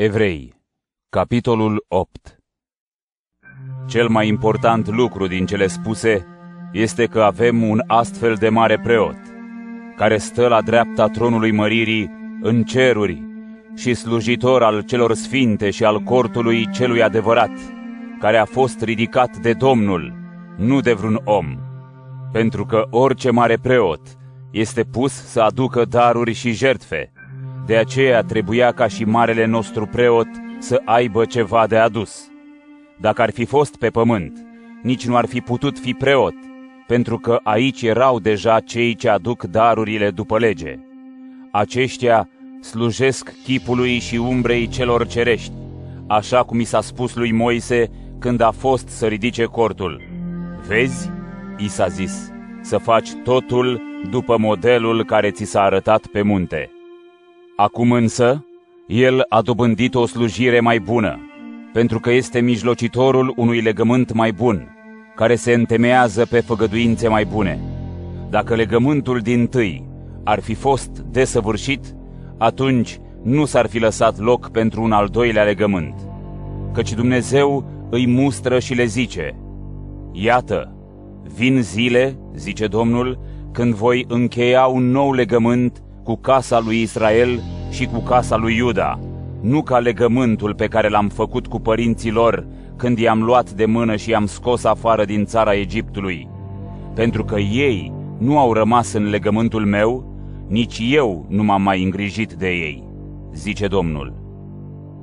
Evrei, capitolul 8 Cel mai important lucru din cele spuse este că avem un astfel de mare preot, care stă la dreapta tronului măririi în ceruri și slujitor al celor sfinte și al cortului celui adevărat, care a fost ridicat de Domnul, nu de vreun om, pentru că orice mare preot este pus să aducă daruri și jertfe, de aceea trebuia ca și marele nostru preot să aibă ceva de adus. Dacă ar fi fost pe pământ, nici nu ar fi putut fi preot, pentru că aici erau deja cei ce aduc darurile după lege. Aceștia slujesc chipului și umbrei celor cerești, așa cum i s-a spus lui Moise când a fost să ridice cortul. Vezi, i s-a zis, să faci totul după modelul care ți s-a arătat pe munte. Acum însă, el a dobândit o slujire mai bună, pentru că este mijlocitorul unui legământ mai bun, care se întemeiază pe făgăduințe mai bune. Dacă legământul din tâi ar fi fost desăvârșit, atunci nu s-ar fi lăsat loc pentru un al doilea legământ, căci Dumnezeu îi mustră și le zice, Iată, vin zile, zice Domnul, când voi încheia un nou legământ cu casa lui Israel și cu casa lui Iuda, nu ca legământul pe care l-am făcut cu părinții lor când i-am luat de mână și i-am scos afară din țara Egiptului. Pentru că ei nu au rămas în legământul meu, nici eu nu m-am mai îngrijit de ei, zice Domnul.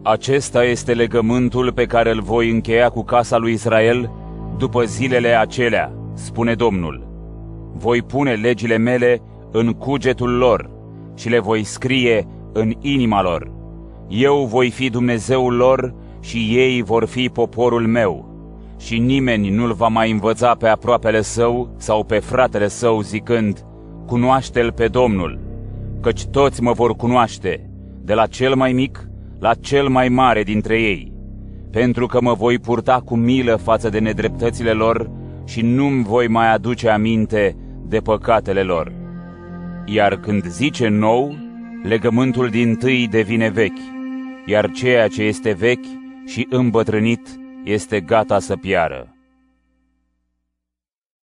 Acesta este legământul pe care îl voi încheia cu casa lui Israel după zilele acelea, spune Domnul. Voi pune legile mele în cugetul lor și le voi scrie în inima lor. Eu voi fi Dumnezeul lor și ei vor fi poporul meu. Și nimeni nu-l va mai învăța pe aproapele său sau pe fratele său zicând, Cunoaște-l pe Domnul, căci toți mă vor cunoaște, de la cel mai mic la cel mai mare dintre ei, pentru că mă voi purta cu milă față de nedreptățile lor și nu-mi voi mai aduce aminte de păcatele lor. Iar când zice nou, legământul din tâi devine vechi, iar ceea ce este vechi și îmbătrânit este gata să piară.